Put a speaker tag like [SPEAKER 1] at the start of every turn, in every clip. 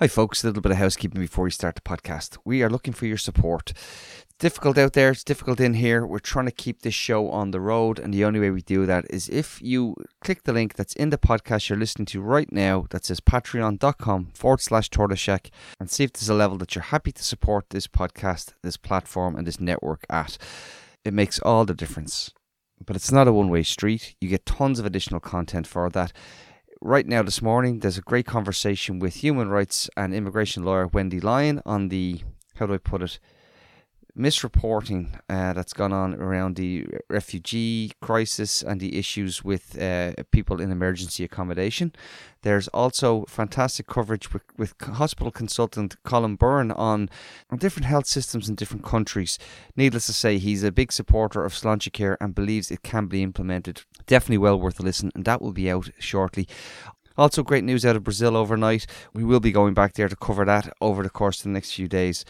[SPEAKER 1] Hi, folks. A little bit of housekeeping before we start the podcast. We are looking for your support. difficult out there, it's difficult in here. We're trying to keep this show on the road, and the only way we do that is if you click the link that's in the podcast you're listening to right now that says patreon.com forward slash tortoiseshack and see if there's a level that you're happy to support this podcast, this platform, and this network at. It makes all the difference. But it's not a one way street. You get tons of additional content for that right now this morning there's a great conversation with human rights and immigration lawyer Wendy Lyon on the how do I put it misreporting uh, that's gone on around the refugee crisis and the issues with uh, people in emergency accommodation. There's also fantastic coverage with, with hospital consultant Colin Byrne on, on different health systems in different countries. Needless to say, he's a big supporter of Sláintecare and believes it can be implemented. Definitely well worth a listen, and that will be out shortly. Also, great news out of Brazil overnight. We will be going back there to cover that over the course of the next few days.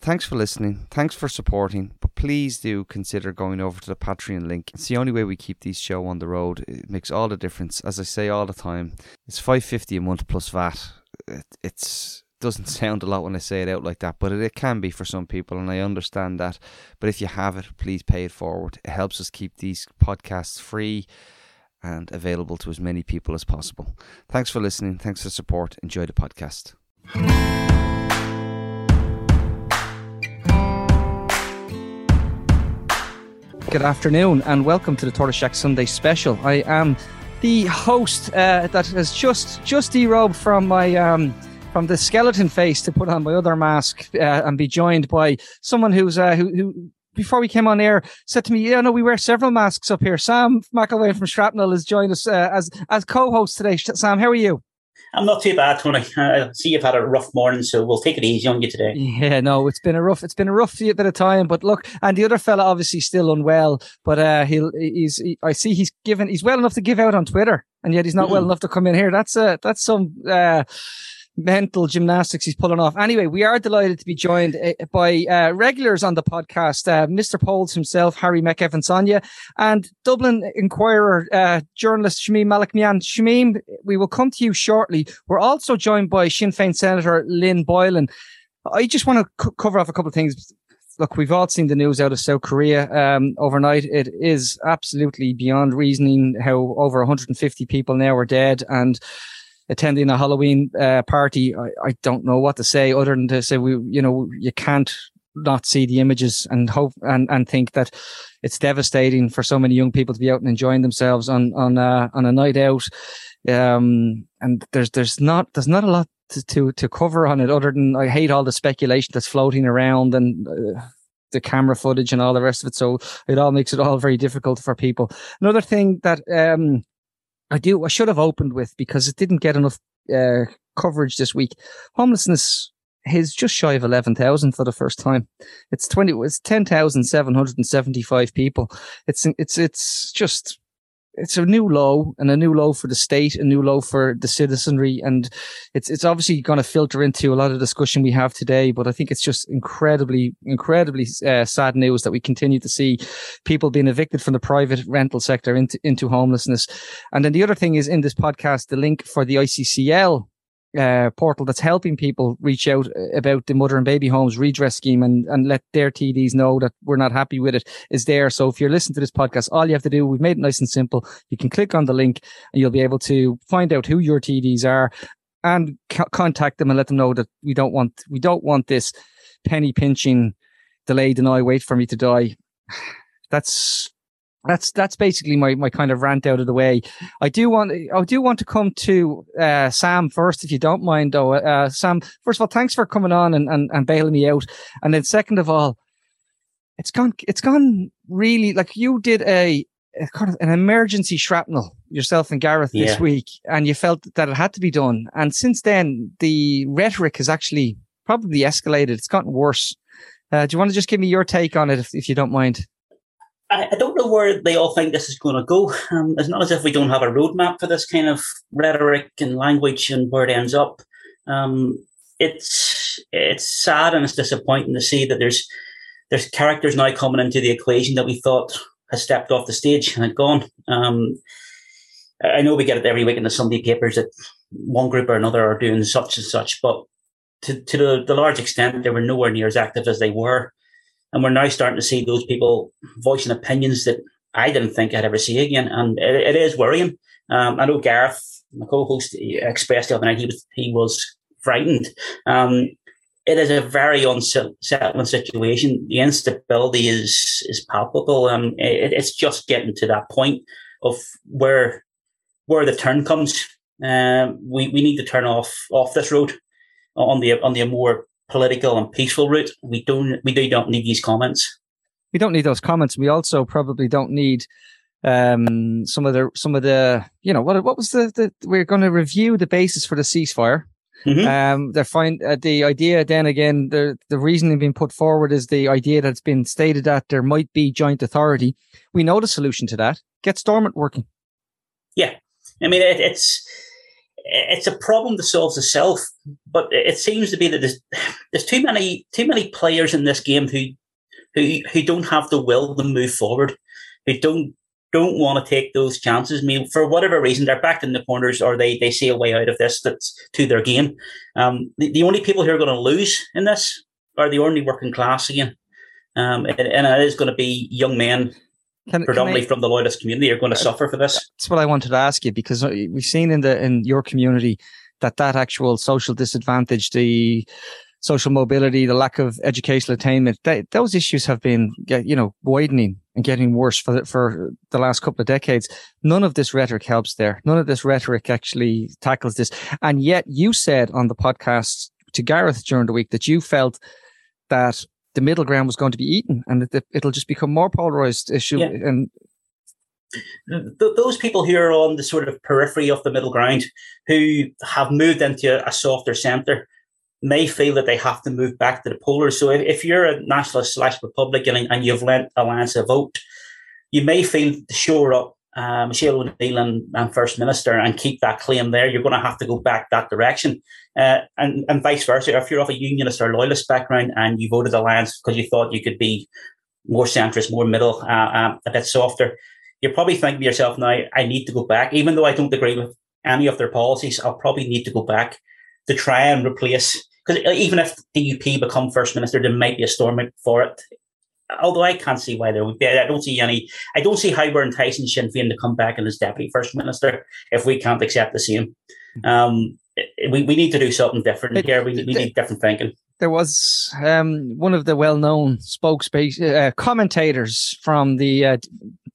[SPEAKER 1] Thanks for listening. Thanks for supporting. But please do consider going over to the Patreon link. It's the only way we keep these show on the road. It makes all the difference. As I say all the time, it's five fifty a month plus VAT. It, it's doesn't sound a lot when I say it out like that, but it, it can be for some people, and I understand that. But if you have it, please pay it forward. It helps us keep these podcasts free and available to as many people as possible. Thanks for listening. Thanks for support. Enjoy the podcast. Good afternoon and welcome to the Tortoise Shack Sunday special. I am the host uh, that has just just derobed from my um, from the skeleton face to put on my other mask uh, and be joined by someone who's uh, who, who before we came on air said to me, "Yeah, no, we wear several masks up here." Sam Mcilwaine from Shrapnel has joined us uh, as as co-host today. Sam, how are you?
[SPEAKER 2] I'm not too bad, Tony. I see you've had a rough morning, so we'll take it easy on you today.
[SPEAKER 1] Yeah, no, it's been a rough, it's been a rough bit of time. But look, and the other fella obviously still unwell, but uh, he'll, he's, he, I see he's given, he's well enough to give out on Twitter, and yet he's not mm. well enough to come in here. That's uh, that's some uh, mental gymnastics he's pulling off. Anyway, we are delighted to be joined uh, by uh, regulars on the podcast, uh, Mr. Polls himself, Harry McEvan and Dublin Inquirer uh, journalist Shamim Malekmian. Shamim, we will come to you shortly. We're also joined by Sinn Féin Senator Lynn Boylan. I just want to c- cover off a couple of things. Look, we've all seen the news out of South Korea um, overnight. It is absolutely beyond reasoning how over 150 people now are dead and attending a Halloween uh, party, I, I don't know what to say other than to say we, you know, you can't not see the images and hope and, and think that it's devastating for so many young people to be out and enjoying themselves on on uh, on a night out. Um, and there's there's not there's not a lot to, to, to cover on it other than I hate all the speculation that's floating around and. Uh, the camera footage and all the rest of it. So it all makes it all very difficult for people. Another thing that um, I do. I should have opened with because it didn't get enough uh, coverage this week. Homelessness is just shy of eleven thousand for the first time. It's twenty. It's ten thousand seven hundred and seventy-five people. It's it's it's just it's a new low and a new low for the state, a new low for the citizenry, and it's it's obviously going to filter into a lot of discussion we have today. But I think it's just incredibly, incredibly uh, sad news that we continue to see people being evicted from the private rental sector into into homelessness. And then the other thing is in this podcast, the link for the ICCL uh, portal that's helping people reach out uh, about the mother and baby homes redress scheme and, and let their TDs know that we're not happy with it is there. So if you're listening to this podcast, all you have to do, we've made it nice and simple. You can click on the link and you'll be able to find out who your TDs are and co- contact them and let them know that we don't want, we don't want this penny pinching, delay, deny, wait for me to die. That's that's that's basically my, my kind of rant out of the way. I do want I do want to come to uh, Sam first, if you don't mind. Though, uh, Sam, first of all, thanks for coming on and, and, and bailing me out. And then second of all, it's gone it's gone really like you did a, a kind of an emergency shrapnel yourself and Gareth yeah. this week, and you felt that it had to be done. And since then, the rhetoric has actually probably escalated. It's gotten worse. Uh, do you want to just give me your take on it, if, if you don't mind?
[SPEAKER 2] I, I, don't know where they all think this is going to go. Um, it's not as if we don't have a roadmap for this kind of rhetoric and language and where it ends up. Um, it's it's sad and it's disappointing to see that there's there's characters now coming into the equation that we thought has stepped off the stage and had gone. Um, I know we get it every week in the Sunday papers that one group or another are doing such and such, but to, to the, the large extent, they were nowhere near as active as they were. And we're now starting to see those people voicing opinions that I didn't think I'd ever see again. And it, it is worrying. Um, I know Gareth, my co-host, expressed the other night he was he was frightened. Um, it is a very unsettling situation. The instability is is palpable. Um, it, it's just getting to that point of where where the turn comes. Um, we we need to turn off off this road on the on the more political and peaceful route. We don't we do not need these comments.
[SPEAKER 1] We don't need those comments. We also probably don't need um, some of the some of the you know what what was the, the we're going to review the basis for the ceasefire Mm-hmm. Um, they find uh, the idea then again, the, the reasoning being put forward is the idea that's been stated that there might be joint authority. We know the solution to that. Get Stormont working.
[SPEAKER 2] Yeah. I mean, it, it's, it's a problem that solves itself, but it seems to be that there's, there's too many, too many players in this game who, who, who don't have the will to move forward, who don't don't want to take those chances. I mean, for whatever reason, they're backed in the corners or they, they see a way out of this that's to their game. Um, the, the only people who are going to lose in this are the only working class again. Um, and, and it is going to be young men can, predominantly can I, from the loyalist community are going to uh, suffer for this.
[SPEAKER 1] That's what I wanted to ask you because uh, we've seen in the in your community that that actual social disadvantage, the social mobility, the lack of educational attainment, they, those issues have been, you know, widening and getting worse for the, for the last couple of decades. None of this rhetoric helps there. None of this rhetoric actually tackles this. And yet you said on the podcast to Gareth during the week that you felt that the middle ground was going to be eaten and that it'll just become more polarized issue. Yeah. And
[SPEAKER 2] those people who are on the sort of periphery of the middle ground who have moved into a softer center may feel that they have to move back to the polar. So if, if you're a nationalist slash Republican and, and, you've lent Alliance a vote, you may feel to shore up uh, Michelle O'Neill and, and, First Minister and keep that claim there. You're going to have to go back that direction. Uh, and, and vice versa. If you're of a unionist or loyalist background and you voted Alliance because you thought you could be more centrist, more middle, uh, uh, a bit softer, you're probably thinking to yourself now, I need to go back. Even though I don't agree with any of their policies, I'll probably need to go back to try and replace because even if DUP become first minister, there might be a storm for it. Although I can't see why there would be. I don't see any. I don't see how we're enticing Sinn Féin to come back as deputy first minister if we can't accept the same. Um, we, we need to do something different here. We, we need different thinking.
[SPEAKER 1] There was um, one of the well-known spokespeople uh, commentators from the uh,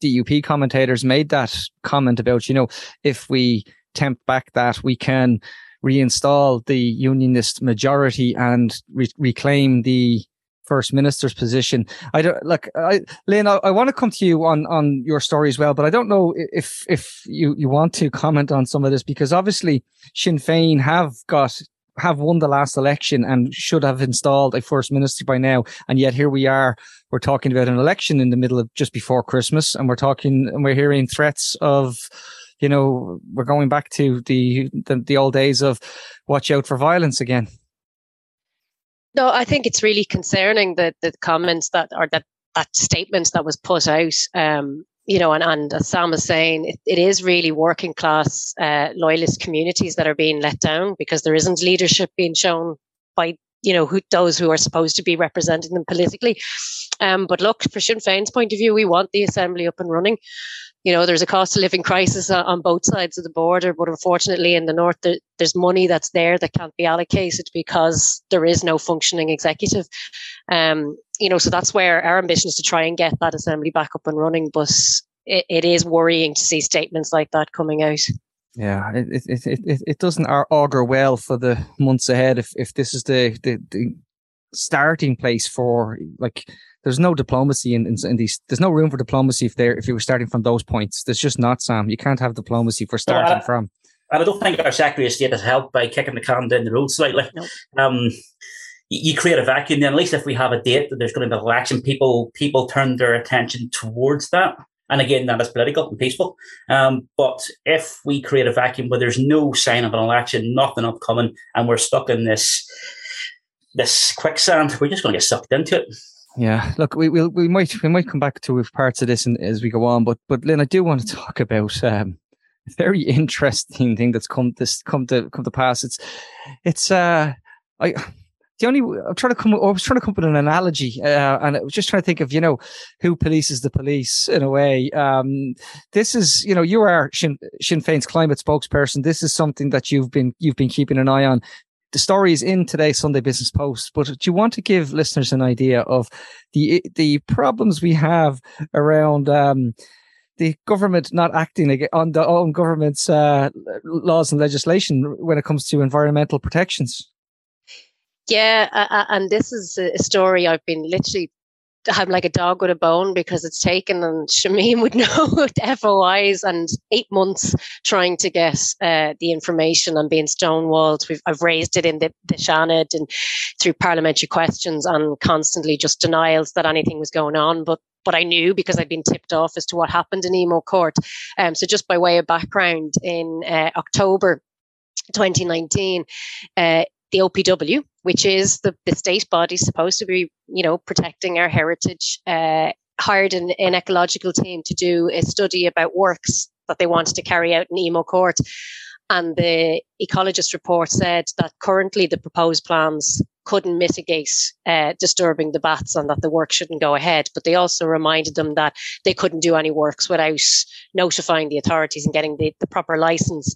[SPEAKER 1] DUP commentators made that comment about you know if we tempt back that we can reinstall the unionist majority and re- reclaim the first minister's position. I don't look, I, Lynn. I, I, want to come to you on on your story as well, but I don't know if if you you want to comment on some of this because obviously Sinn Féin have got have won the last election and should have installed a first minister by now, and yet here we are. We're talking about an election in the middle of just before Christmas, and we're talking and we're hearing threats of you know, we're going back to the, the, the old days of watch out for violence again.
[SPEAKER 3] No, I think it's really concerning that the comments that or that that statement that was put out. Um, you know, and, and as Sam is saying, it, it is really working class uh, loyalist communities that are being let down because there isn't leadership being shown by you know who those who are supposed to be representing them politically. Um, but look, for Sinn Féin's point of view, we want the assembly up and running you know, there's a cost of living crisis on both sides of the border, but unfortunately in the north, there's money that's there that can't be allocated because there is no functioning executive. Um, you know, so that's where our ambition is to try and get that assembly back up and running. But it, it is worrying to see statements like that coming out.
[SPEAKER 1] Yeah, it it, it, it doesn't augur well for the months ahead if, if this is the, the, the starting place for like there's no diplomacy in, in, in, these. There's no room for diplomacy if they're if you were starting from those points. There's just not, Sam. You can't have diplomacy for starting I, from.
[SPEAKER 2] And I don't think our Secretary of State has helped by kicking the can down the road slightly. Nope. Um, you create a vacuum. Then at least if we have a date that there's going to be an election, people people turn their attention towards that. And again, that is political and peaceful. Um, but if we create a vacuum where there's no sign of an election, nothing upcoming, and we're stuck in this this quicksand, we're just going to get sucked into it.
[SPEAKER 1] Yeah, look, we will we might we might come back to parts of this in, as we go on, but but Lynn, I do want to talk about um, a very interesting thing that's come this come to come to pass. It's it's uh I the only I'm trying to come. I was trying to come up with an analogy, uh, and I was just trying to think of you know who polices the police in a way. Um, this is you know you are Sinn, Sinn Féin's climate spokesperson. This is something that you've been you've been keeping an eye on. The story is in today's Sunday Business Post, but do you want to give listeners an idea of the the problems we have around? Um, the government not acting on the own government's uh, laws and legislation when it comes to environmental protections.
[SPEAKER 3] Yeah, uh, and this is a story I've been literally I'm like a dog with a bone because it's taken, and Shamim would know FOIs and eight months trying to get uh, the information and being stonewalled. We've, I've raised it in the, the Seanad and through parliamentary questions and constantly just denials that anything was going on. But but I knew because I'd been tipped off as to what happened in Emo Court. Um, so just by way of background, in uh, October 2019, uh, the OPW, which is the, the state body supposed to be, you know, protecting our heritage, uh, hired an, an ecological team to do a study about works that they wanted to carry out in Emo Court. And the ecologist report said that currently the proposed plans couldn't mitigate uh, disturbing the bats and that the work shouldn't go ahead. But they also reminded them that they couldn't do any works without notifying the authorities and getting the, the proper license.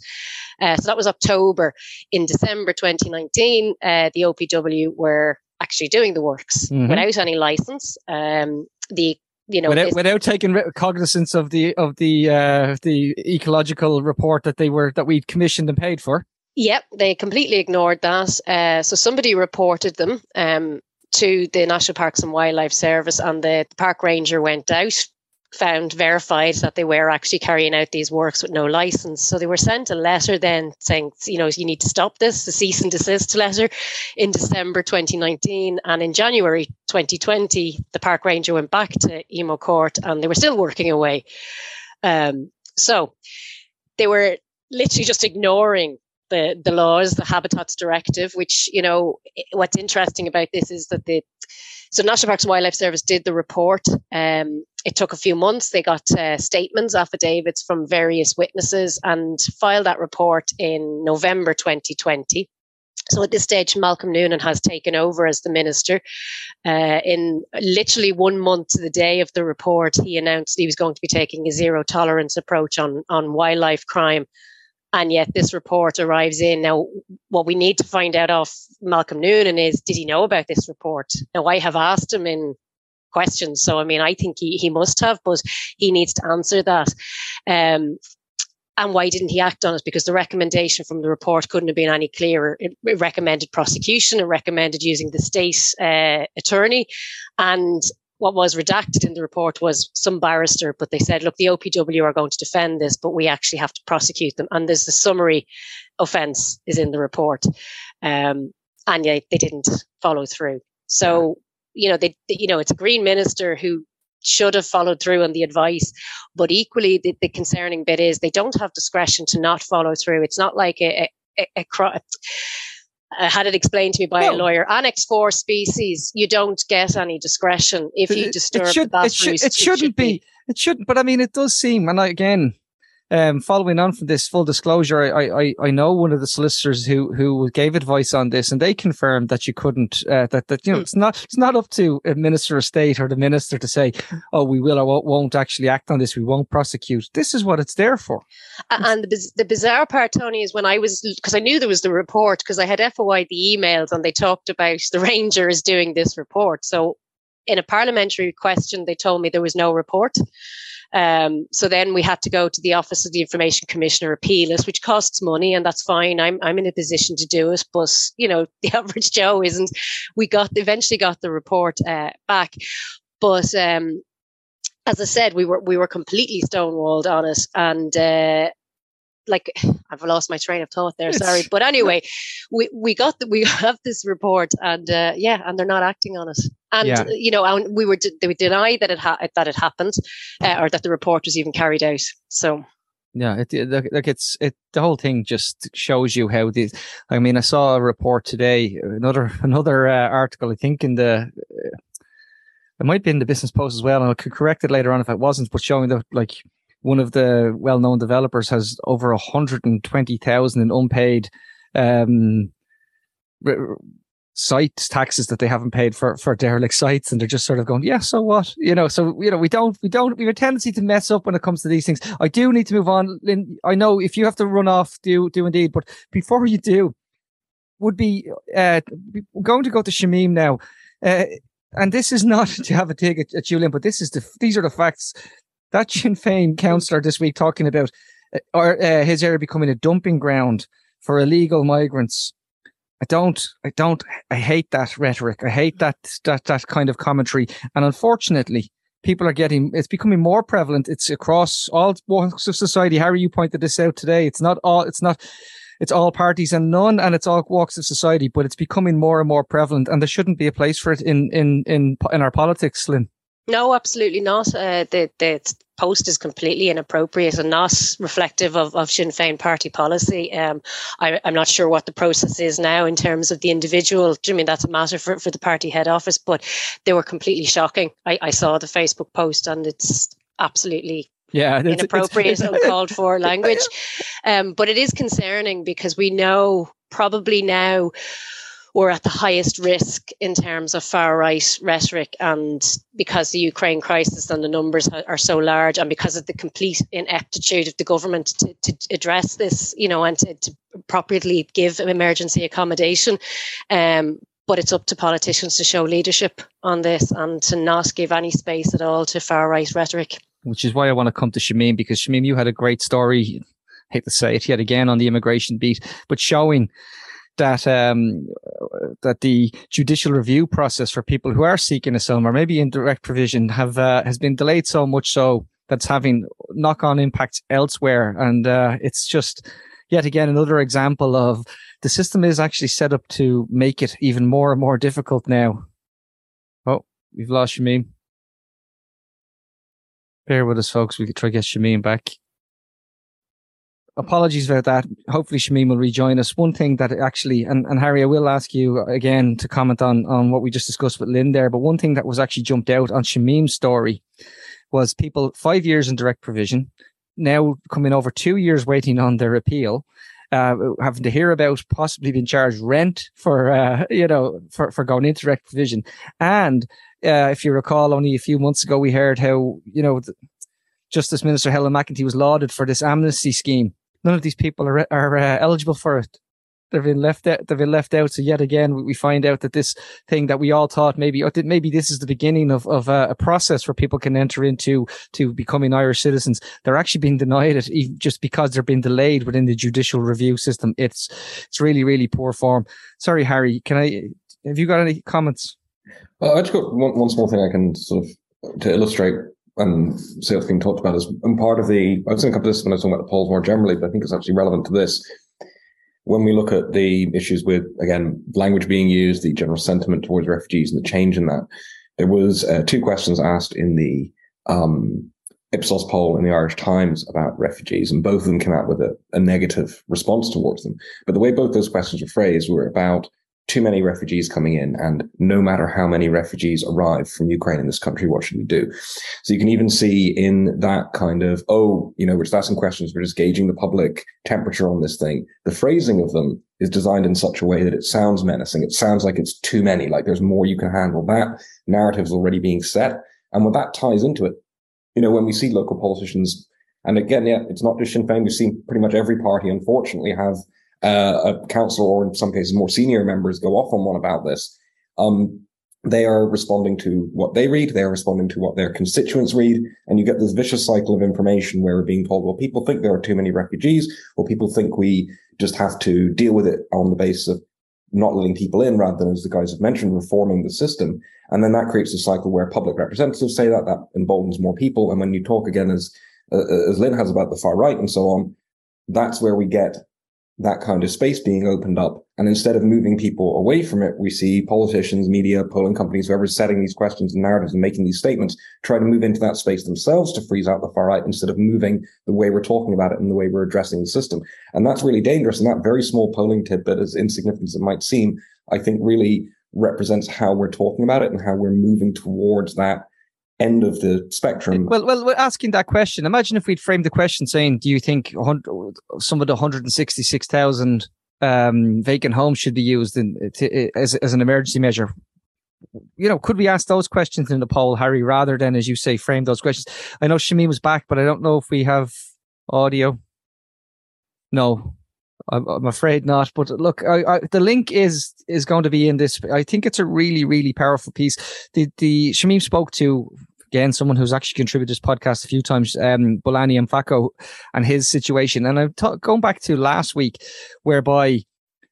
[SPEAKER 3] Uh, so that was October. In December 2019, uh, the OPW were actually doing the works mm-hmm. without any license. Um, the you know
[SPEAKER 1] without, without taking cognizance of the of the uh, the ecological report that they were that we commissioned and paid for.
[SPEAKER 3] Yep, they completely ignored that. Uh, so somebody reported them um, to the National Parks and Wildlife Service, and the, the park ranger went out found verified that they were actually carrying out these works with no license. So they were sent a letter then saying, you know, you need to stop this, a cease and desist letter in December 2019. And in January 2020, the park ranger went back to Emo Court and they were still working away. Um, so they were literally just ignoring the, the laws, the Habitats Directive, which, you know, what's interesting about this is that the so National Parks and Wildlife Service did the report. Um, it took a few months. They got uh, statements, affidavits from various witnesses, and filed that report in November 2020. So at this stage, Malcolm Noonan has taken over as the minister. Uh, in literally one month to the day of the report, he announced he was going to be taking a zero tolerance approach on, on wildlife crime. And yet this report arrives in. Now, what we need to find out of Malcolm Noonan is, did he know about this report? Now, I have asked him in questions. So, I mean, I think he, he must have, but he needs to answer that. Um, and why didn't he act on it? Because the recommendation from the report couldn't have been any clearer. It, recommended prosecution, it recommended using the state uh, attorney, and what was redacted in the report was some barrister, but they said, look, the OPW are going to defend this, but we actually have to prosecute them. And there's the summary offence is in the report. Um, and yeah, they didn't follow through. So you know, they, you know, it's a green minister who should have followed through on the advice. But equally, the, the concerning bit is they don't have discretion to not follow through. It's not like a, a, a, a I had it explained to me by no. a lawyer. Annex four species, you don't get any discretion if you disturb it should,
[SPEAKER 1] it, should, it, shouldn't should be. be. It shouldn't. But I mean, it does seem, and I, again, um, following on from this full disclosure, I, I, I know one of the solicitors who, who gave advice on this and they confirmed that you couldn't, uh, that, that, you know, hmm. it's not, it's not up to a minister of state or the minister to say, oh, we will or won't actually act on this. We won't prosecute. This is what it's there for.
[SPEAKER 3] And the, the bizarre part, Tony, is when I was, because I knew there was the report, because I had FOI the emails and they talked about the Rangers doing this report. So in a parliamentary question, they told me there was no report. Um, so then we had to go to the Office of the Information Commissioner, appeal it, which costs money, and that's fine. I'm I'm in a position to do it, but you know the average Joe isn't. We got eventually got the report uh, back, but um, as I said, we were we were completely stonewalled on it, and uh, like I've lost my train of thought there. Sorry, but anyway, we we got the, we have this report, and uh, yeah, and they're not acting on it. And yeah. you know, and we were they would deny that it ha- that it happened, uh, or that the report was even carried out. So.
[SPEAKER 1] Yeah, it, like it's it. The whole thing just shows you how these. I mean, I saw a report today, another another uh, article. I think in the uh, it might be in the Business Post as well, and I could correct it later on if it wasn't. But showing that like one of the well-known developers has over 120,000 in unpaid um, site taxes that they haven't paid for for derelict sites. And they're just sort of going yeah so what? You know so you know we don't we don't we have a tendency to mess up when it comes to these things. I do need to move on. Lynn, i know if you have to run off do do indeed but before you do would be uh going to go to shamim now. Uh, and this is not to have a dig at, at Julian, but this is the these are the facts. That Sinn Féin councillor this week talking about uh, or uh, his area becoming a dumping ground for illegal migrants. I don't, I don't, I hate that rhetoric. I hate that that that kind of commentary. And unfortunately, people are getting. It's becoming more prevalent. It's across all walks of society. Harry, you pointed this out today. It's not all. It's not it's all parties and none, and it's all walks of society. But it's becoming more and more prevalent, and there shouldn't be a place for it in in in in our politics, Lynn.
[SPEAKER 3] No, absolutely not. Uh, the the post is completely inappropriate and not reflective of, of Sinn Féin party policy. Um, I, am not sure what the process is now in terms of the individual. I mean that's a matter for, for the party head office, but they were completely shocking. I, I saw the Facebook post and it's absolutely
[SPEAKER 1] yeah,
[SPEAKER 3] it's, inappropriate, it's, uncalled for language. Um, but it is concerning because we know probably now we're at the highest risk in terms of far right rhetoric. And because the Ukraine crisis and the numbers are so large, and because of the complete ineptitude of the government to, to address this, you know, and to, to properly give emergency accommodation. Um, but it's up to politicians to show leadership on this and to not give any space at all to far right rhetoric
[SPEAKER 1] which is why I want to come to Shamim because Shamim, you had a great story. Hate to say it yet again on the immigration beat, but showing that um, that the judicial review process for people who are seeking asylum or maybe in direct provision have uh, has been delayed so much so that's having knock on impacts elsewhere, and uh, it's just yet again another example of the system is actually set up to make it even more and more difficult now. Oh, we've lost Shamim. Bear with us, folks. We could try to get Shamim back. Apologies about that. Hopefully, Shamim will rejoin us. One thing that actually, and, and Harry, I will ask you again to comment on, on what we just discussed with Lynn there, but one thing that was actually jumped out on Shamim's story was people five years in direct provision, now coming over two years waiting on their appeal. Uh, having to hear about possibly being charged rent for uh, you know for, for going into direct provision and uh, if you recall, only a few months ago, we heard how, you know, Justice Minister Helen McEntee was lauded for this amnesty scheme. None of these people are, are uh, eligible for it. They've been left out. They've been left out. So yet again, we find out that this thing that we all thought maybe, maybe this is the beginning of, of uh, a process where people can enter into to becoming Irish citizens. They're actually being denied it just because they're being delayed within the judicial review system. It's it's really really poor form. Sorry, Harry. Can I? Have you got any comments?
[SPEAKER 4] Uh, I just got one, one small thing I can sort of to illustrate and being talked about is and part of the I was going to come to this when I was talking about the polls more generally, but I think it's actually relevant to this. When we look at the issues with again language being used, the general sentiment towards refugees, and the change in that, there was uh, two questions asked in the um, Ipsos poll in the Irish Times about refugees, and both of them came out with a, a negative response towards them. But the way both those questions were phrased were about too many refugees coming in, and no matter how many refugees arrive from Ukraine in this country, what should we do? So you can even see in that kind of, oh, you know, we're just asking questions, we're just gauging the public temperature on this thing. The phrasing of them is designed in such a way that it sounds menacing. It sounds like it's too many, like there's more you can handle. That narrative's already being set. And when that ties into it, you know, when we see local politicians, and again, yeah, it's not just Sinn Féin, we've seen pretty much every party, unfortunately, have uh, a council or in some cases more senior members go off on one about this, um, they are responding to what they read, they're responding to what their constituents read, and you get this vicious cycle of information where we're being told, well, people think there are too many refugees, or people think we just have to deal with it on the basis of not letting people in rather than, as the guys have mentioned, reforming the system. And then that creates a cycle where public representatives say that, that emboldens more people. And when you talk again, as, uh, as Lynn has about the far right and so on, that's where we get that kind of space being opened up. And instead of moving people away from it, we see politicians, media, polling companies, whoever's setting these questions and narratives and making these statements try to move into that space themselves to freeze out the far right instead of moving the way we're talking about it and the way we're addressing the system. And that's really dangerous. And that very small polling tidbit, as insignificant as it might seem, I think really represents how we're talking about it and how we're moving towards that end of the spectrum.
[SPEAKER 1] Well, well, we're asking that question. Imagine if we'd framed the question saying, "Do you think some of the 166,000 um, vacant homes should be used in, to, as, as an emergency measure. You know, could we ask those questions in the poll, Harry, rather than, as you say, frame those questions? I know Shamim was back, but I don't know if we have audio. No, I'm, afraid not. But look, I, I, the link is is going to be in this. I think it's a really, really powerful piece. The the Shamim spoke to again someone who's actually contributed this podcast a few times, um, Bulelani Mfaco, and his situation. And I'm going back to last week, whereby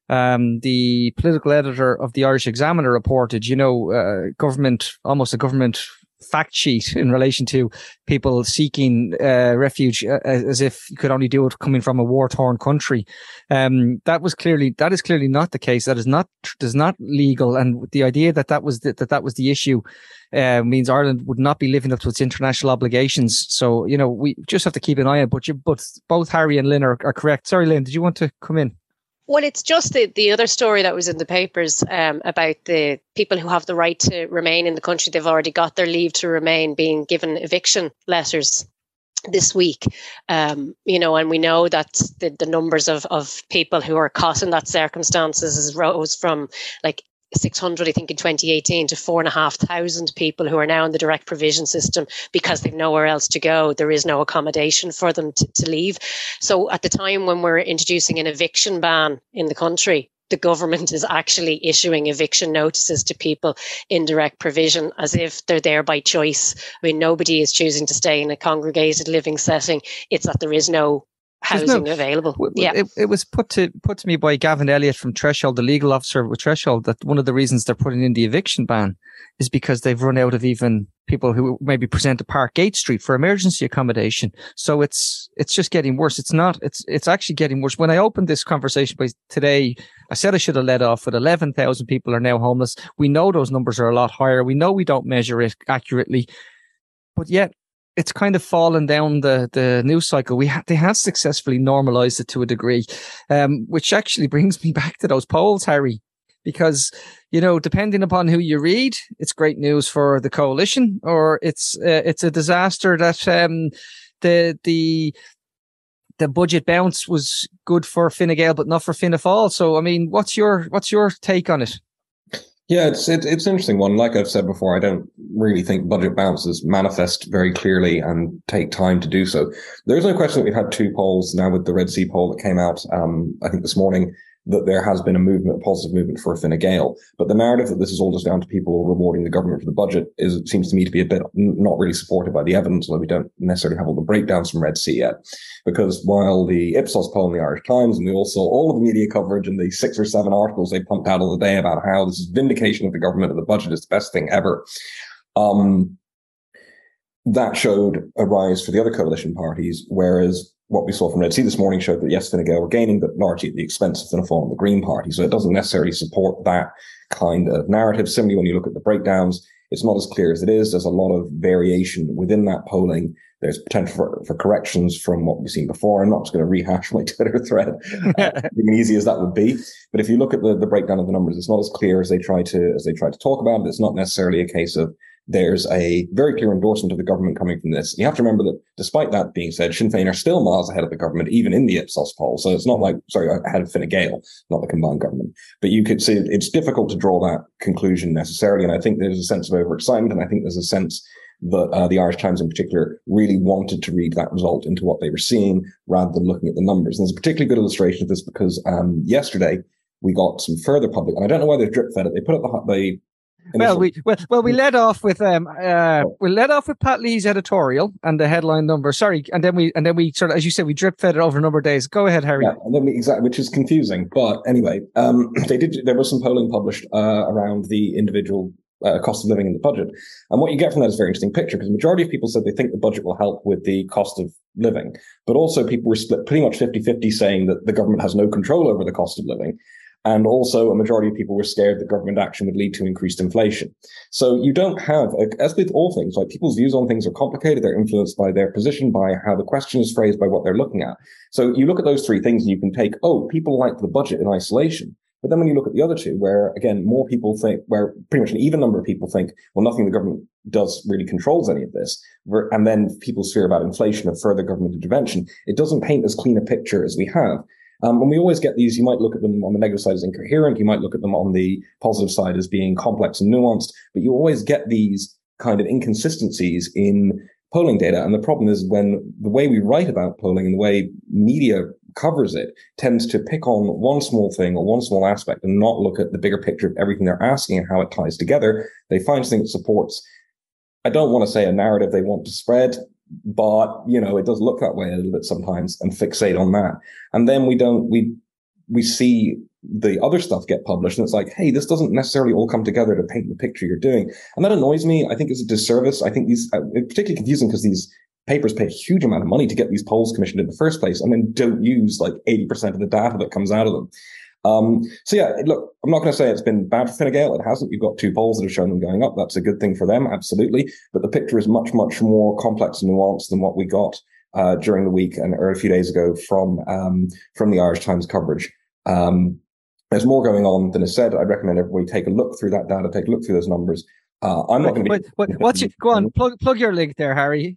[SPEAKER 1] um, the political editor of the Irish Examiner reported, you know, uh, government, almost a government fact sheet in relation to people seeking uh, refuge uh, as if you could only do it coming from a war torn country. Um, that was clearly that is clearly not the case. That is not is not legal. And the idea that that was the, that that was the issue uh, means Ireland would not be living up to its international obligations. So you know we just have to keep an eye on. But you, but both Harry and Lynn are, are correct. Sorry, Lynn, did you want to come in?
[SPEAKER 3] Well, it's just the, the other story that was in the papers um, about the people who have the right to remain in the country. They've already got their leave to remain being given eviction letters this week. Um, you know, and we know that the, the numbers of, of people who are caught in that circumstances rose from like 600, I think, in 2018 to 4,500 people who are now in the direct provision system because they've nowhere else to go. There is no accommodation for them to, to leave. So at the time when we're introducing an eviction ban in the country, the government is actually issuing eviction notices to people in direct provision as if they're there by choice. I mean, nobody is choosing to stay in a congregated living setting. It's that there is no housing no, available. yeah,
[SPEAKER 1] it, it, was put to put to me by Gavin Elliott from Threshold, the legal officer with Threshold, that one of the reasons they're putting in the eviction ban is because they've run out of even people who maybe present to Parkgate Street for emergency accommodation. So it's it's just getting worse. It's not. It's it's actually getting worse. When I opened this conversation by today, I said I should have led off with eleven thousand people are now homeless. We know those numbers are a lot higher. We know we don't measure it accurately, but yet it's kind of fallen down the the news cycle. We ha- they have successfully normalized it to a degree, um, which actually brings me back to those polls, Harry, because you know, depending upon who you read, it's great news for the coalition, or it's uh, it's a disaster that um, the the the budget bounce was good for Fine Gael, but not for Fianna Fáil. So, I mean, what's your what's your take on it?
[SPEAKER 4] Yeah, it's it, it's an interesting one. Like I've said before, I don't really think budget bounces manifest very clearly and take time to do so. There's no question that we've had two polls now with the Red C poll that came out, um, I think this morning, that there has been a movement, a positive movement for a Fine Gael. But the narrative that this is all just down to people rewarding the government for the budget is seems to me to be a bit not really supported by the evidence, although we don't necessarily have all the breakdowns from Red C yet. Because while the Ipsos poll in the Irish Times, and we all saw all of the media coverage and the six or seven articles they pumped out all the day about how this is vindication of the government and the budget is the best thing ever. Um, that showed a rise for the other coalition parties, whereas what we saw from Red C this morning showed that yes, Fine Gael were gaining, but largely at the expense of Fianna Fáil and the Green Party. So it doesn't necessarily support that kind of narrative. Similarly, when you look at the breakdowns, it's not as clear as it is. There's a lot of variation within that polling. There's potential for, for corrections from what we've seen before. I'm not just going to rehash my Twitter thread, uh, easy as that would be. But if you look at the, the breakdown of the numbers, it's not as clear as they try to as they try to talk about it. It's not necessarily a case of there's a very clear endorsement of the government coming from this. You have to remember that despite that being said, Sinn Féin are still miles ahead of the government, even in the Ipsos poll. So it's not like, sorry, ahead of Fine Gael, not the combined government. But you could see it's difficult to draw that conclusion necessarily. And I think there's a sense of overexcitement. And I think there's a sense that uh, the Irish Times in particular really wanted to read that result into what they were seeing rather than looking at the numbers. And there's a particularly good illustration of this because um, yesterday we got some further public, and I don't know why they've drip fed it. They put up the, the
[SPEAKER 1] well, we well, well we led off with um uh we led off with Pat Leahy's editorial and the headline number. Sorry, and then we and then we sort of as you said we drip fed it over a number of days. Go ahead, Harry.
[SPEAKER 4] Yeah, and then we, exactly, which is confusing. But anyway, um, they did. There was some polling published uh, around the individual uh, cost of living in the budget, and what you get from that is a very interesting picture because the majority of people said they think the budget will help with the cost of living, but also people were split pretty much 50-50 saying that the government has no control over the cost of living. And also, a majority of people were scared that government action would lead to increased inflation. So you don't have, as with all things, like people's views on things are complicated. They're influenced by their position, by how the question is phrased, by what they're looking at. So you look at those three things and you can take, oh, people like the budget in isolation. But then when you look at the other two, where again, more people think, where pretty much an even number of people think, well, nothing the government does really controls any of this. And then people's fear about inflation of further government intervention, it doesn't paint as clean a picture as we have. Um, and we always get these, you might look at them on the negative side as incoherent, you might look at them on the positive side as being complex and nuanced, but you always get these kind of inconsistencies in polling data. And the problem is when the way we write about polling and the way media covers it tends to pick on one small thing or one small aspect and not look at the bigger picture of everything they're asking and how it ties together. They find something that supports, I don't want to say a narrative they want to spread, but you know, it does look that way a little bit sometimes and fixate on that. And then we don't, we, we see the other stuff get published and it's like hey this doesn't necessarily all come together to paint the picture you're doing. And that annoys me. I think it's a disservice. I think these uh, it's particularly confusing because these papers pay a huge amount of money to get these polls commissioned in the first place and then don't use like 80% of the data that comes out of them um, so yeah, look, I'm not going to say it's been bad for Fine Gael. It hasn't. You've got two polls that have shown them going up. That's a good thing for them, absolutely. But the picture is much, much more complex and nuanced than what we got uh, during the week and or a few days ago from um, from the Irish Times coverage. Um, there's more going on than is said. I'd recommend everybody take a look through that data, take a look through those numbers. Uh, I'm not going to be.
[SPEAKER 1] What's your, go on, plug, plug your link there, Harry.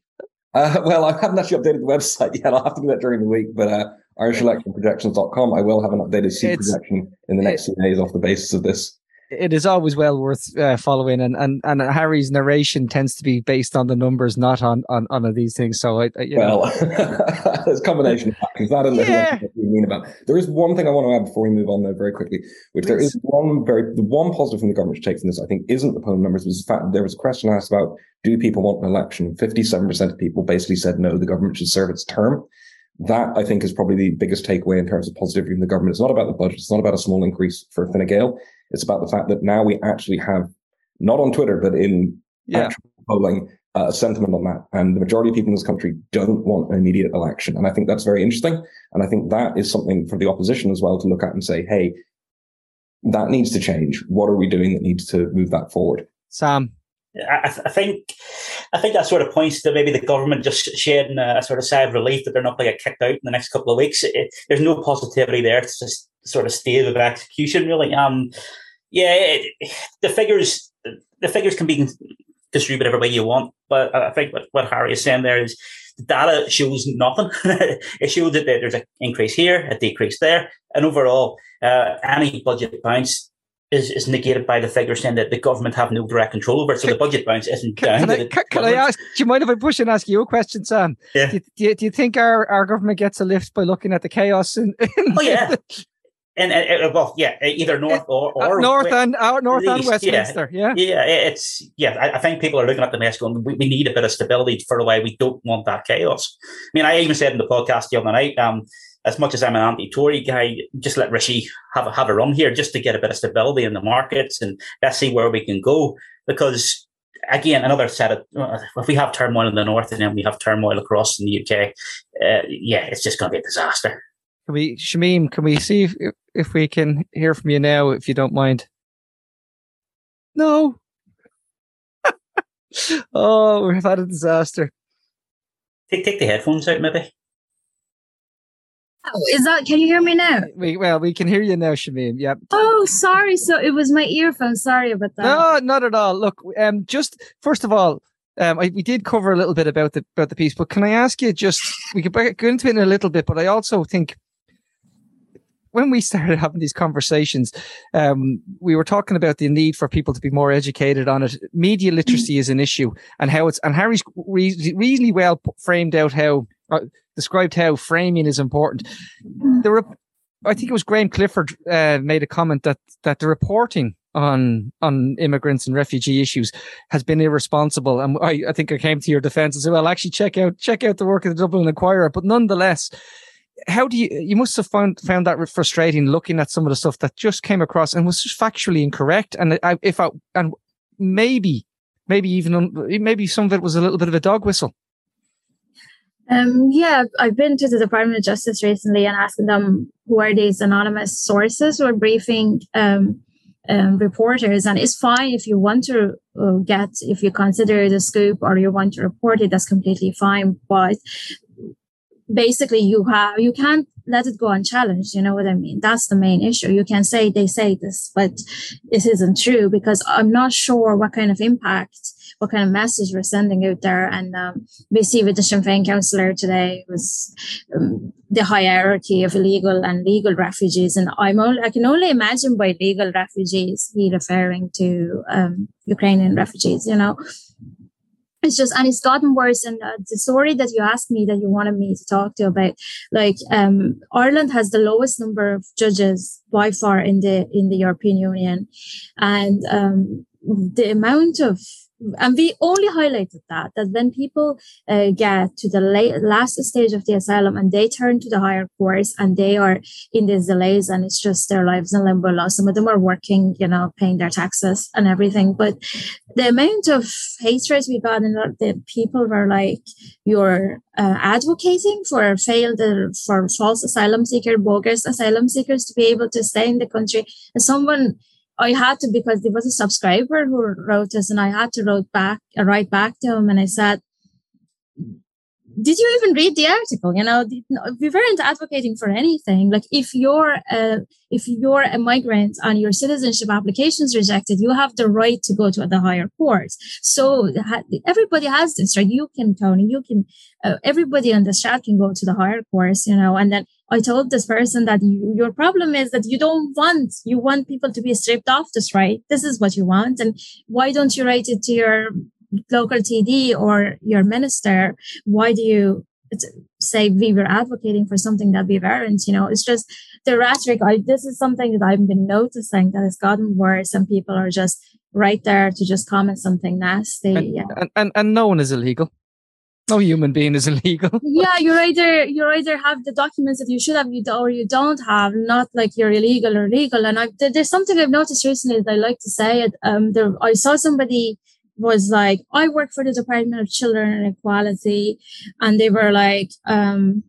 [SPEAKER 4] Uh, well, I haven't actually updated the website yet. I'll have to do that during the week. But uh, IrishElectionProjections.com, I will have an updated seat it's, projection in the next few days off the basis of this
[SPEAKER 1] it is always well worth uh, following, and, and and Harry's narration tends to be based on the numbers, not on on, on these things. So I, I
[SPEAKER 4] well, a combination of factors. That and yeah. what you mean about. There is one thing I want to add before we move on, though, very quickly. Which there is one very the one positive from the government to take from this. I think isn't the polling numbers. Was the fact that there was a question asked about do people want an election? Fifty-seven percent of people basically said no. The government should serve its term that I think is probably the biggest takeaway in terms of positivity from the government. It's not about the budget. It's not about a small increase for Fine Gael. It's about the fact that now we actually have, not on Twitter, but in yeah. actual polling, uh, a sentiment on that. And the majority of people in this country don't want an immediate election. And I think that's very interesting. And I think that is something for the opposition as well to look at and say, hey, that needs to change. What are we doing that needs to move that forward?
[SPEAKER 1] Sam.
[SPEAKER 2] I, I think I think that sort of points to maybe the government just shedding a, a sort of sigh of relief that they're not going to get kicked out in the next couple of weeks. It, there's no positivity there. It's just sort of state of execution, really. Um, yeah, it, the figures the figures can be construed whatever way you want, but I think what, what Harry is saying there is the data shows nothing. it shows that there's an increase here, a decrease there, and overall, uh, any budget bounce is, is negated by the figure saying that the government have no direct control over it. So can, the budget bounce isn't
[SPEAKER 1] can,
[SPEAKER 2] down.
[SPEAKER 1] Can, I, can, can I, ask? Do you mind if I push and ask you a question, Sam?
[SPEAKER 2] Yeah.
[SPEAKER 1] Do, do, do, you think our, our government gets a lift by looking at the chaos in? in
[SPEAKER 2] oh yeah. And, and, well, yeah, either north or, or
[SPEAKER 1] uh, north and uh, north and Westminster. Yeah,
[SPEAKER 2] yeah, yeah. It's yeah. I, I, think people are looking at the mess going. We, we need a bit of stability for a while. We don't want that chaos. I mean, I even said in the podcast the other night. Um, as much as I'm an anti-Tory guy, just let Rishi have a, have a run here just to get a bit of stability in the markets and let's see where we can go. Because again, another set of if we have turmoil in the north and then we have turmoil across in the UK, uh, yeah, it's just going to be a disaster.
[SPEAKER 1] Can we, Shamim? Can we see if if we can hear from you now, if you don't mind? No. oh, we've had a disaster.
[SPEAKER 2] Take take the headphones out, maybe.
[SPEAKER 5] Oh, is that? Can you hear me now?
[SPEAKER 1] We well, we can hear you now, Shamim. Yep.
[SPEAKER 5] Oh, sorry. So it was my earphone. Sorry about that.
[SPEAKER 1] No, not at all. Look, um, just first of all, um, I, we did cover a little bit about the about the piece, but can I ask you just we could go into it in a little bit, but I also think when we started having these conversations, um, we were talking about the need for people to be more educated on it. Media literacy is an issue, and how it's and Harry's re- reasonably well framed out how. Uh, described how framing is important. The re- I think it was Graham Clifford uh, made a comment that that the reporting on on immigrants and refugee issues has been irresponsible. And I, I think I came to your defence and said, well, actually check out check out the work of the Dublin Inquirer. But nonetheless, how do you you must have found found that frustrating looking at some of the stuff that just came across and was just factually incorrect. And I, if I and maybe maybe even maybe some of it was a little bit of a dog whistle.
[SPEAKER 5] Um, yeah, I've been to the Department of Justice recently and asking them who are these anonymous sources who are briefing um, um, reporters. And it's fine if you want to uh, get, if you consider the scoop or you want to report it, that's completely fine. But basically, you have, you can't let it go unchallenged. You know what I mean? That's the main issue. You can say they say this, but it isn't true because I'm not sure what kind of impact, what kind of message we're sending out there. And um, we see with the Sinn Féin councillor today was um, the hierarchy of illegal and legal refugees. And I'm only, I can only imagine by legal refugees, he referring to um, Ukrainian refugees, you know it's just and it's gotten worse and uh, the story that you asked me that you wanted me to talk to about like um, ireland has the lowest number of judges by far in the in the european union and um, the amount of and we only highlighted that that when people uh, get to the late, last stage of the asylum and they turn to the higher courts and they are in these delays and it's just their lives in limbo now some of them are working you know paying their taxes and everything but the amount of hatred we got and the people were like you're uh, advocating for failed uh, for false asylum seeker bogus asylum seekers to be able to stay in the country and someone I had to because there was a subscriber who wrote us, and I had to write back, write back to him, and I said, "Did you even read the article? You know, we weren't advocating for anything. Like, if you're a, if you're a migrant and your citizenship application is rejected, you have the right to go to the higher courts. So everybody has this, right? You can, Tony, you can, uh, everybody on the chat can go to the higher courts, you know, and then." I told this person that you, your problem is that you don't want, you want people to be stripped off this right. This is what you want. And why don't you write it to your local TD or your minister? Why do you say we were advocating for something that we weren't? You know, it's just the rhetoric. I, this is something that I've been noticing that has gotten worse and people are just right there to just comment something nasty.
[SPEAKER 1] And, yeah. and, and, and no one is illegal no human being is illegal.
[SPEAKER 5] yeah, you either you either have the documents that you should have, you or you don't have. Not like you're illegal or legal. And I, there's something I've noticed recently that I like to say. It. Um, there, I saw somebody was like, I work for the Department of Children and Equality, and they were like, um,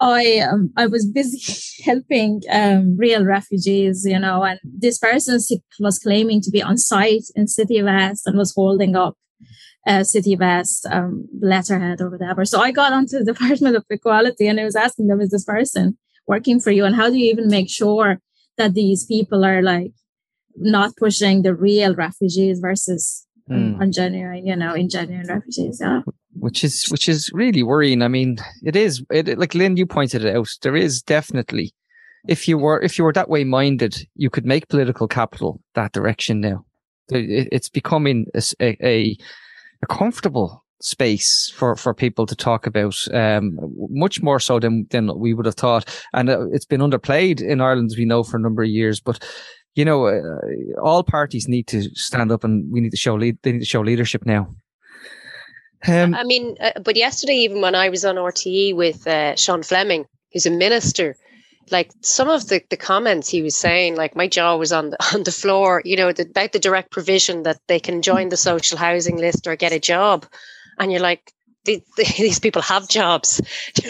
[SPEAKER 5] I um, I was busy helping um, real refugees, you know, and this person was claiming to be on site in City West and was holding up uh, City West um, letterhead or whatever. So I got onto the Department of Equality and I was asking them, is this person working for you? And how do you even make sure that these people are like not pushing the real refugees versus mm. ungenuine, you know, ingenuine refugees? Yeah.
[SPEAKER 1] Which is which is really worrying. I mean, it is it, like Lynn, you pointed it out. There is definitely, if you were if you were that way minded, you could make political capital that direction now. It, it's becoming a, a a comfortable space for for people to talk about um, much more so than than we would have thought and uh, it's been underplayed in Ireland as we know for a number of years but you know uh, all parties need to stand up and we need to show lead they need to show leadership now
[SPEAKER 3] um, I mean uh, but yesterday even when I was on RTE with uh, Sean Fleming who's a minister like some of the, the comments he was saying, like my jaw was on the on the floor, you know, the, about the direct provision that they can join the social housing list or get a job. And you're like, these people have jobs.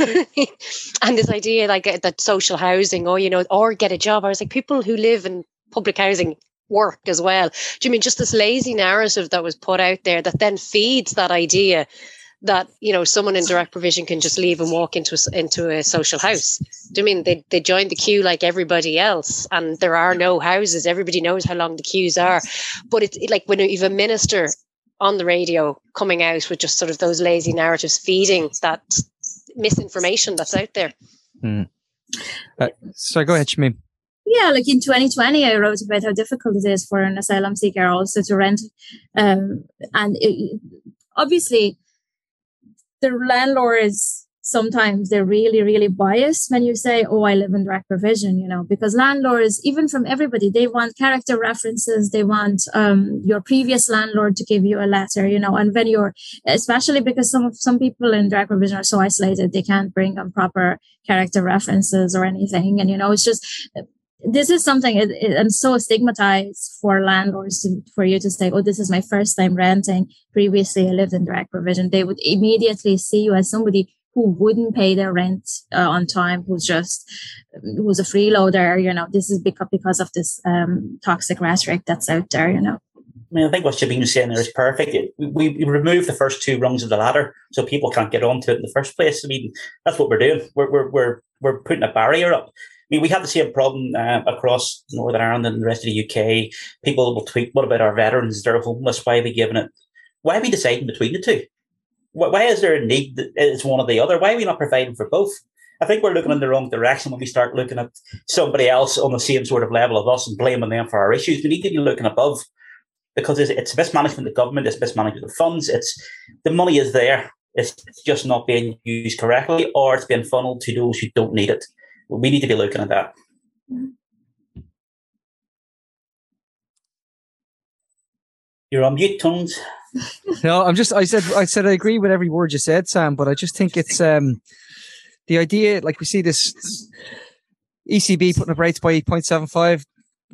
[SPEAKER 3] and this idea like uh, that social housing or, you know, or get a job. I was like, people who live in public housing work as well. Do you mean just this lazy narrative that was put out there that then feeds that idea that you know someone in direct provision can just leave and walk into a, into a social house. Do you mean they they join the queue like everybody else, and there are no houses. Everybody knows how long the queues are, but it's it, like when you have a minister on the radio coming out with just sort of those lazy narratives, feeding that misinformation that's out there.
[SPEAKER 1] Mm. Uh, so go ahead, Shamim.
[SPEAKER 5] Yeah, like in 2020, I wrote about how difficult it is for an asylum seeker also to rent. Um, and it, obviously, the landlords sometimes they're really really biased when you say oh i live in direct provision you know because landlords even from everybody they want character references they want um, your previous landlord to give you a letter you know and when you're especially because some of, some people in direct provision are so isolated they can't bring on proper character references or anything and you know it's just this is something it, it, I'm so stigmatized for landlords to, for you to say, "Oh, this is my first time renting." Previously, I lived in direct provision. They would immediately see you as somebody who wouldn't pay their rent uh, on time, who's just who's a freeloader. You know, this is because because of this um, toxic rhetoric that's out there. You know.
[SPEAKER 2] I mean, I think what Shamim's saying there is perfect. We, we remove the first two rungs of the ladder so people can't get onto it in the first place. I mean, that's what we're doing. We're, we're, we're, we're putting a barrier up. Mean, we have the same problem uh, across Northern Ireland and the rest of the UK. People will tweet, what about our veterans? They're homeless. Why are we giving it? Why are we deciding between the two? Why is there a need that it's one or the other? Why are we not providing for both? I think we're looking in the wrong direction when we start looking at somebody else on the same sort of level of us and blaming them for our issues. We need to be looking above because it's, it's mismanagement of the government, it's mismanagement of funds. It's the money is there, it's just not being used correctly, or it's being funneled to those who don't need it. We need to be looking at that. You're on mute, Tones.
[SPEAKER 1] no, I'm just. I said. I said I agree with every word you said, Sam. But I just think it's um the idea. Like we see this ECB putting up rates by 8.75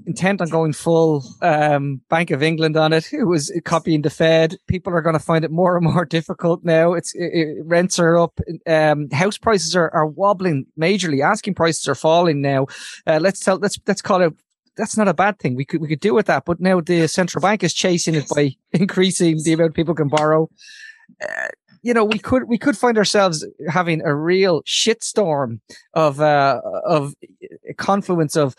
[SPEAKER 1] intent on going full um, Bank of England on it. It was copying the Fed. People are going to find it more and more difficult now. It's it, it, rents are up. Um, house prices are, are wobbling majorly. Asking prices are falling now. Uh, let's tell. Let's let's call it. That's not a bad thing. We could we could do with that. But now the central bank is chasing it by increasing the amount people can borrow. Uh, you know, we could we could find ourselves having a real shitstorm of uh, of a confluence of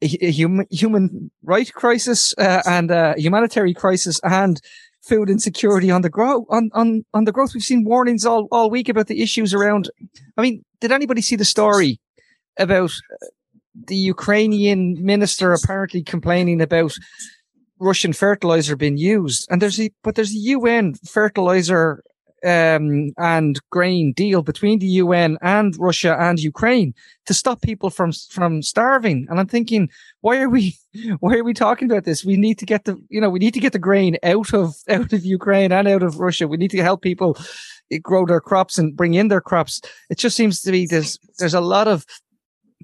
[SPEAKER 1] a human human right crisis uh, and a humanitarian crisis and food insecurity on the grow on, on on the growth. We've seen warnings all, all week about the issues around. I mean, did anybody see the story about the Ukrainian minister apparently complaining about Russian fertilizer being used? And there's a but there's a UN fertilizer um, and grain deal between the UN and Russia and Ukraine to stop people from from starving. And I'm thinking, why are we why are we talking about this? We need to get the you know we need to get the grain out of out of Ukraine and out of Russia. We need to help people grow their crops and bring in their crops. It just seems to be there's there's a lot of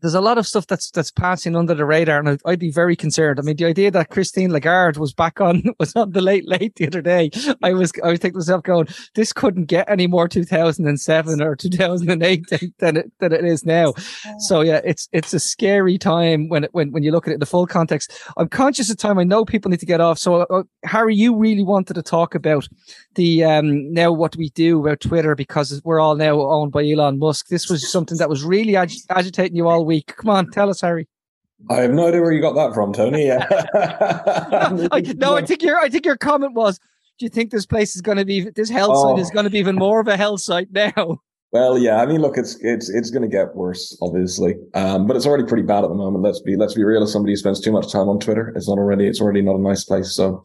[SPEAKER 1] there's a lot of stuff that's that's passing under the radar, and I'd be very concerned. I mean, the idea that Christine Lagarde was back on was on the late late the other day, I was I was thinking to myself, going, this couldn't get any more 2007 or 2008 than, than it than it is now. So yeah, it's it's a scary time when it, when when you look at it in the full context. I'm conscious of time. I know people need to get off. So uh, Harry, you really wanted to talk about the um now what we do about Twitter because we're all now owned by Elon Musk. This was something that was really ag- agitating you all week. Come on, tell us, Harry.
[SPEAKER 4] I have no idea where you got that from, Tony. Yeah.
[SPEAKER 1] I, no, I think your I think your comment was, do you think this place is going to be this hell oh. site is going to be even more of a hell site now?
[SPEAKER 4] Well, yeah. I mean, look, it's it's it's going to get worse, obviously, um, but it's already pretty bad at the moment. Let's be let's be real. As somebody who spends too much time on Twitter, it's not already it's already not a nice place. So,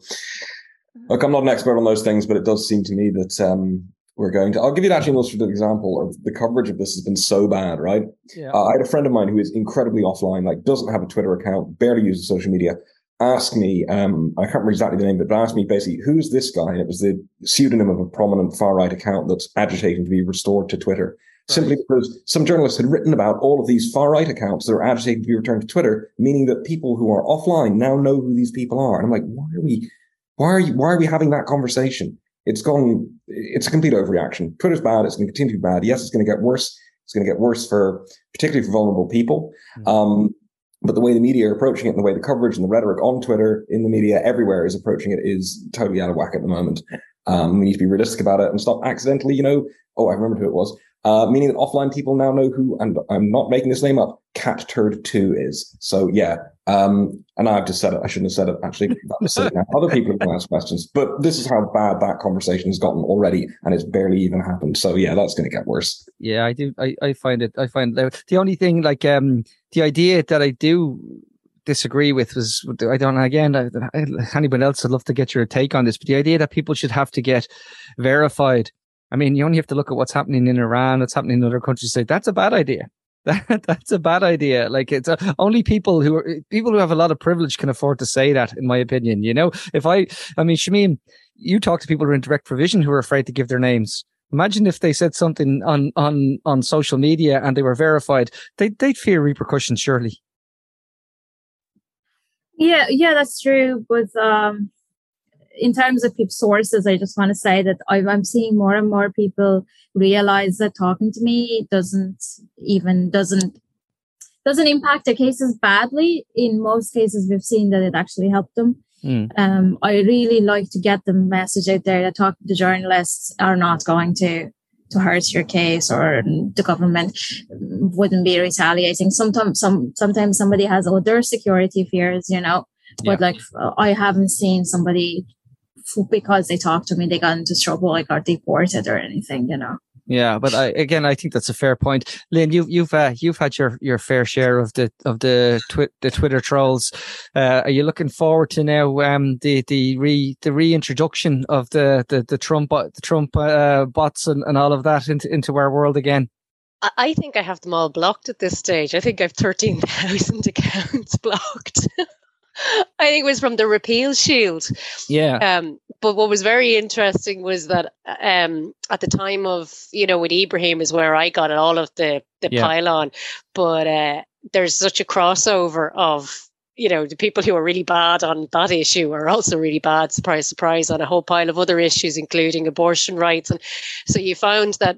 [SPEAKER 4] look, I'm not an expert on those things, but it does seem to me that um, we're going to. I'll give you actually an illustrative example of the coverage of this has been so bad, right? Yeah. Uh, I had a friend of mine who is incredibly offline, like doesn't have a Twitter account, barely uses social media. Ask me, um, I can't remember exactly the name, but asked me basically, who's this guy? And it was the pseudonym of a prominent far right account that's agitating to be restored to Twitter. Right. Simply because some journalists had written about all of these far right accounts that are agitating to be returned to Twitter, meaning that people who are offline now know who these people are. And I'm like, why are we, why are you, why are we having that conversation? It's gone, it's a complete overreaction. Twitter's bad. It's going to continue to be bad. Yes, it's going to get worse. It's going to get worse for, particularly for vulnerable people. Mm-hmm. Um, but the way the media are approaching it and the way the coverage and the rhetoric on Twitter, in the media, everywhere is approaching it is totally out of whack at the moment. Um, we need to be realistic about it and stop accidentally, you know, oh, I remember who it was, uh, meaning that offline people now know who, and I'm not making this name up, Cat Turd 2 is. So yeah, um, and I've just said it. I shouldn't have said it. Actually, other people can ask questions. But this is how bad that conversation has gotten already, and it's barely even happened. So yeah, that's going to get worse.
[SPEAKER 1] Yeah, I do. I, I find it. I find the only thing like um the idea that I do disagree with was I don't know again anyone else I'd love to get your take on this but the idea that people should have to get verified I mean you only have to look at what's happening in Iran what's happening in other countries say that's a bad idea that, that's a bad idea. Like it's uh, only people who are people who have a lot of privilege can afford to say that, in my opinion. You know, if I, I mean, Shamim, you talk to people who are in direct provision who are afraid to give their names. Imagine if they said something on on on social media and they were verified. They they'd fear repercussions, surely.
[SPEAKER 5] Yeah, yeah, that's true. But um, in terms of people sources, I just want to say that I'm seeing more and more people realize that talking to me doesn't even doesn't doesn't impact their cases badly. In most cases, we've seen that it actually helped them. Mm. Um, I really like to get the message out there that talking to journalists are not going to to hurt your case or the government wouldn't be retaliating. Sometimes some sometimes somebody has other security fears, you know. But yeah. like I haven't seen somebody because they talked to me, they got into trouble, I got deported or anything, you know.
[SPEAKER 1] Yeah, but I, again, I think that's a fair point, Lynn. You've you've uh, you've had your, your fair share of the of the twi- the Twitter trolls. Uh, are you looking forward to now um, the the re the reintroduction of the the, the Trump the Trump uh, bots and, and all of that into into our world again?
[SPEAKER 3] I think I have them all blocked at this stage. I think I've thirteen thousand accounts blocked. I think it was from the repeal shield.
[SPEAKER 1] Yeah.
[SPEAKER 3] Um, but what was very interesting was that um, at the time of you know with Ibrahim is where I got it, all of the the yeah. pylon, but uh, there's such a crossover of you know the people who are really bad on that issue are also really bad surprise surprise on a whole pile of other issues including abortion rights and so you found that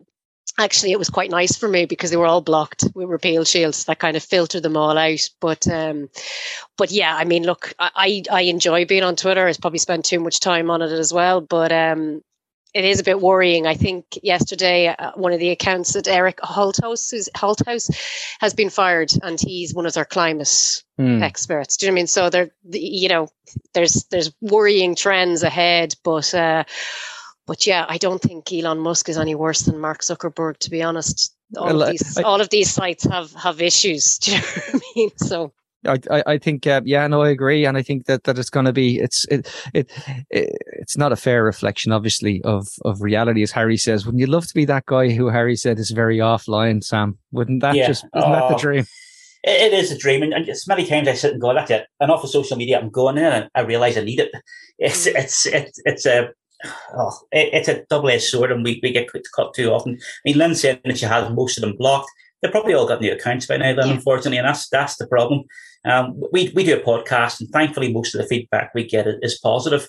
[SPEAKER 3] actually it was quite nice for me because they were all blocked with repeal shields that kind of filter them all out but um but yeah i mean look i i enjoy being on twitter i probably spend too much time on it as well but um it is a bit worrying. I think yesterday uh, one of the accounts that Eric Holthaus, who's Holthaus, has been fired, and he's one of their climate mm. experts. Do you know what I mean? So there, you know, there's there's worrying trends ahead, but uh, but yeah, I don't think Elon Musk is any worse than Mark Zuckerberg, to be honest. All, well, of, these, I, all of these sites have have issues. Do you know what I mean? So
[SPEAKER 1] I, I, think uh, yeah no I agree and I think that, that it's going to be it's it, it, it it's not a fair reflection obviously of of reality as Harry says wouldn't you love to be that guy who Harry said is very offline Sam wouldn't that yeah. just isn't that the dream
[SPEAKER 2] it is a dream and, just many times I sit and go that's it and off of social media I'm going in and I realize I need it it's mm. it's it's, it's a oh, it, it's a double-edged sword, and we, we get cut too often. I mean, Lynn said that she has most of them blocked. They've probably all got new accounts by now, then, yeah. unfortunately, and that's that's the problem. Um, we we do a podcast, and thankfully, most of the feedback we get is positive.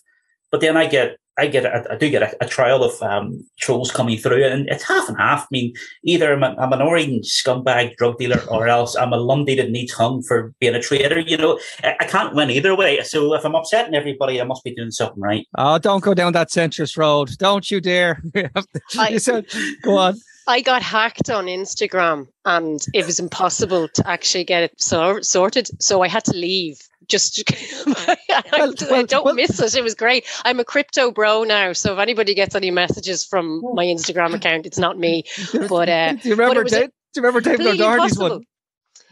[SPEAKER 2] But then I get I get a, I do get a, a trial of um, trolls coming through, and it's half and half. I mean, either I'm, a, I'm an orange scumbag drug dealer, or else I'm a Lundy that needs hung for being a traitor. You know, I, I, can't win either way. So if I'm upsetting everybody, I must be doing something right.
[SPEAKER 1] Oh, don't go down that centrist road! Don't you dare! I, said, go on.
[SPEAKER 3] I got hacked on Instagram, and it was impossible to actually get it so- sorted. So I had to leave just I, well, I, don't well, miss it. It was great. I'm a crypto bro now, so if anybody gets any messages from my Instagram account, it's not me. But uh,
[SPEAKER 1] do you remember? Dave, do you remember David O'Doherty's one?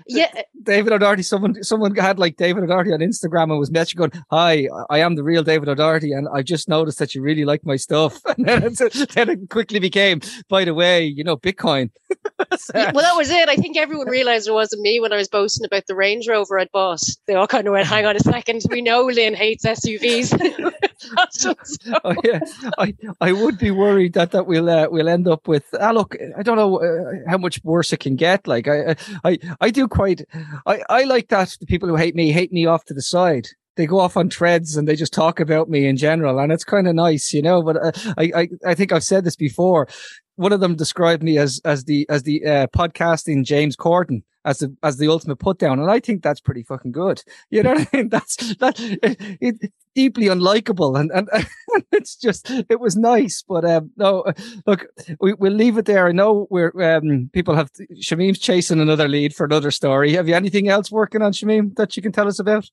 [SPEAKER 3] Yeah,
[SPEAKER 1] David O'Doherty. Someone, someone had like David O'Doherty on Instagram and was messaging going, "Hi, I am the real David O'Doherty, and I just noticed that you really like my stuff." And then, then it quickly became, "By the way, you know, Bitcoin."
[SPEAKER 3] yeah, well, that was it. I think everyone realized it wasn't me when I was boasting about the Range Rover I'd bought. They all kind of went, "Hang on a second, we know Lynn hates SUVs."
[SPEAKER 1] oh, yeah. I I would be worried that that we'll uh, we'll end up with. Ah, look, I don't know uh, how much worse it can get. Like I I I do quite. I I like that the people who hate me hate me off to the side they go off on treads and they just talk about me in general, and it's kind of nice, you know. But uh, I, I, I think I've said this before. One of them described me as as the as the uh, podcasting James Corden as the as the ultimate put down, and I think that's pretty fucking good. You know what I mean? That's that it, it deeply unlikable, and and, and it's just it was nice, but um, no, look, we we'll leave it there. I know we're um, people have Shamim's chasing another lead for another story. Have you anything else working on Shamim that you can tell us about?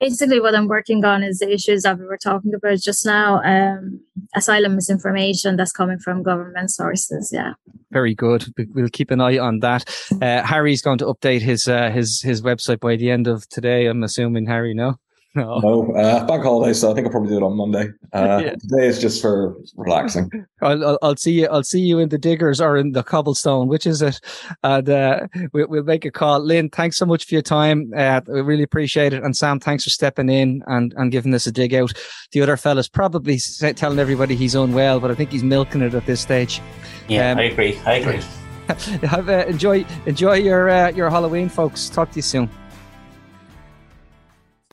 [SPEAKER 5] Basically what I'm working on is the issues that we were talking about just now. Um, asylum misinformation that's coming from government sources. Yeah.
[SPEAKER 1] Very good. We'll keep an eye on that. Uh, Harry's going to update his uh, his his website by the end of today. I'm assuming Harry. No.
[SPEAKER 4] No, no uh, bank holiday, so I think I'll probably do it on Monday. Uh, yeah. Today is just for relaxing.
[SPEAKER 1] I'll, I'll, I'll, see you. I'll see you in the diggers or in the cobblestone, which is it? And uh, we, will make a call. Lynn, thanks so much for your time. Uh, we really appreciate it. And Sam, thanks for stepping in and, and giving us a dig out. The other fella's probably telling everybody he's unwell, but I think he's milking it at this stage.
[SPEAKER 2] Yeah, um, I agree. I agree.
[SPEAKER 1] have uh, enjoy enjoy your uh, your Halloween, folks. Talk to you soon.